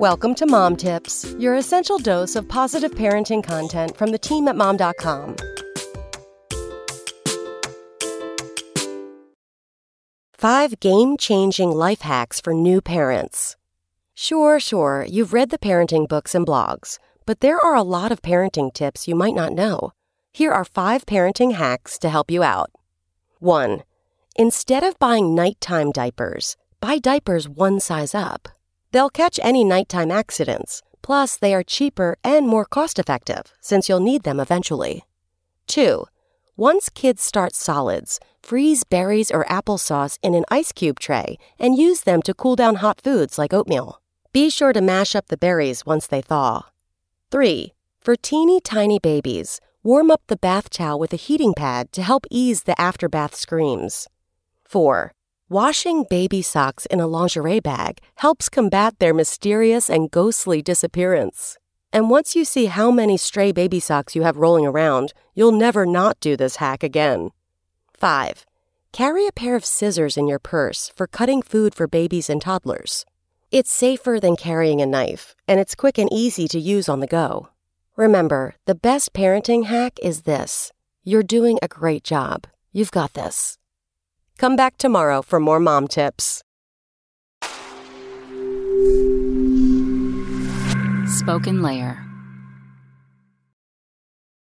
Welcome to Mom Tips, your essential dose of positive parenting content from the team at mom.com. Five game changing life hacks for new parents. Sure, sure, you've read the parenting books and blogs, but there are a lot of parenting tips you might not know. Here are five parenting hacks to help you out. 1. Instead of buying nighttime diapers, buy diapers one size up. They'll catch any nighttime accidents, plus, they are cheaper and more cost effective since you'll need them eventually. 2. Once kids start solids, freeze berries or applesauce in an ice cube tray and use them to cool down hot foods like oatmeal. Be sure to mash up the berries once they thaw. 3. For teeny tiny babies, warm up the bath towel with a heating pad to help ease the afterbath screams. 4. Washing baby socks in a lingerie bag helps combat their mysterious and ghostly disappearance. And once you see how many stray baby socks you have rolling around, you'll never not do this hack again. 5. Carry a pair of scissors in your purse for cutting food for babies and toddlers. It's safer than carrying a knife, and it's quick and easy to use on the go. Remember, the best parenting hack is this you're doing a great job. You've got this. Come back tomorrow for more mom tips. SpokenLayer.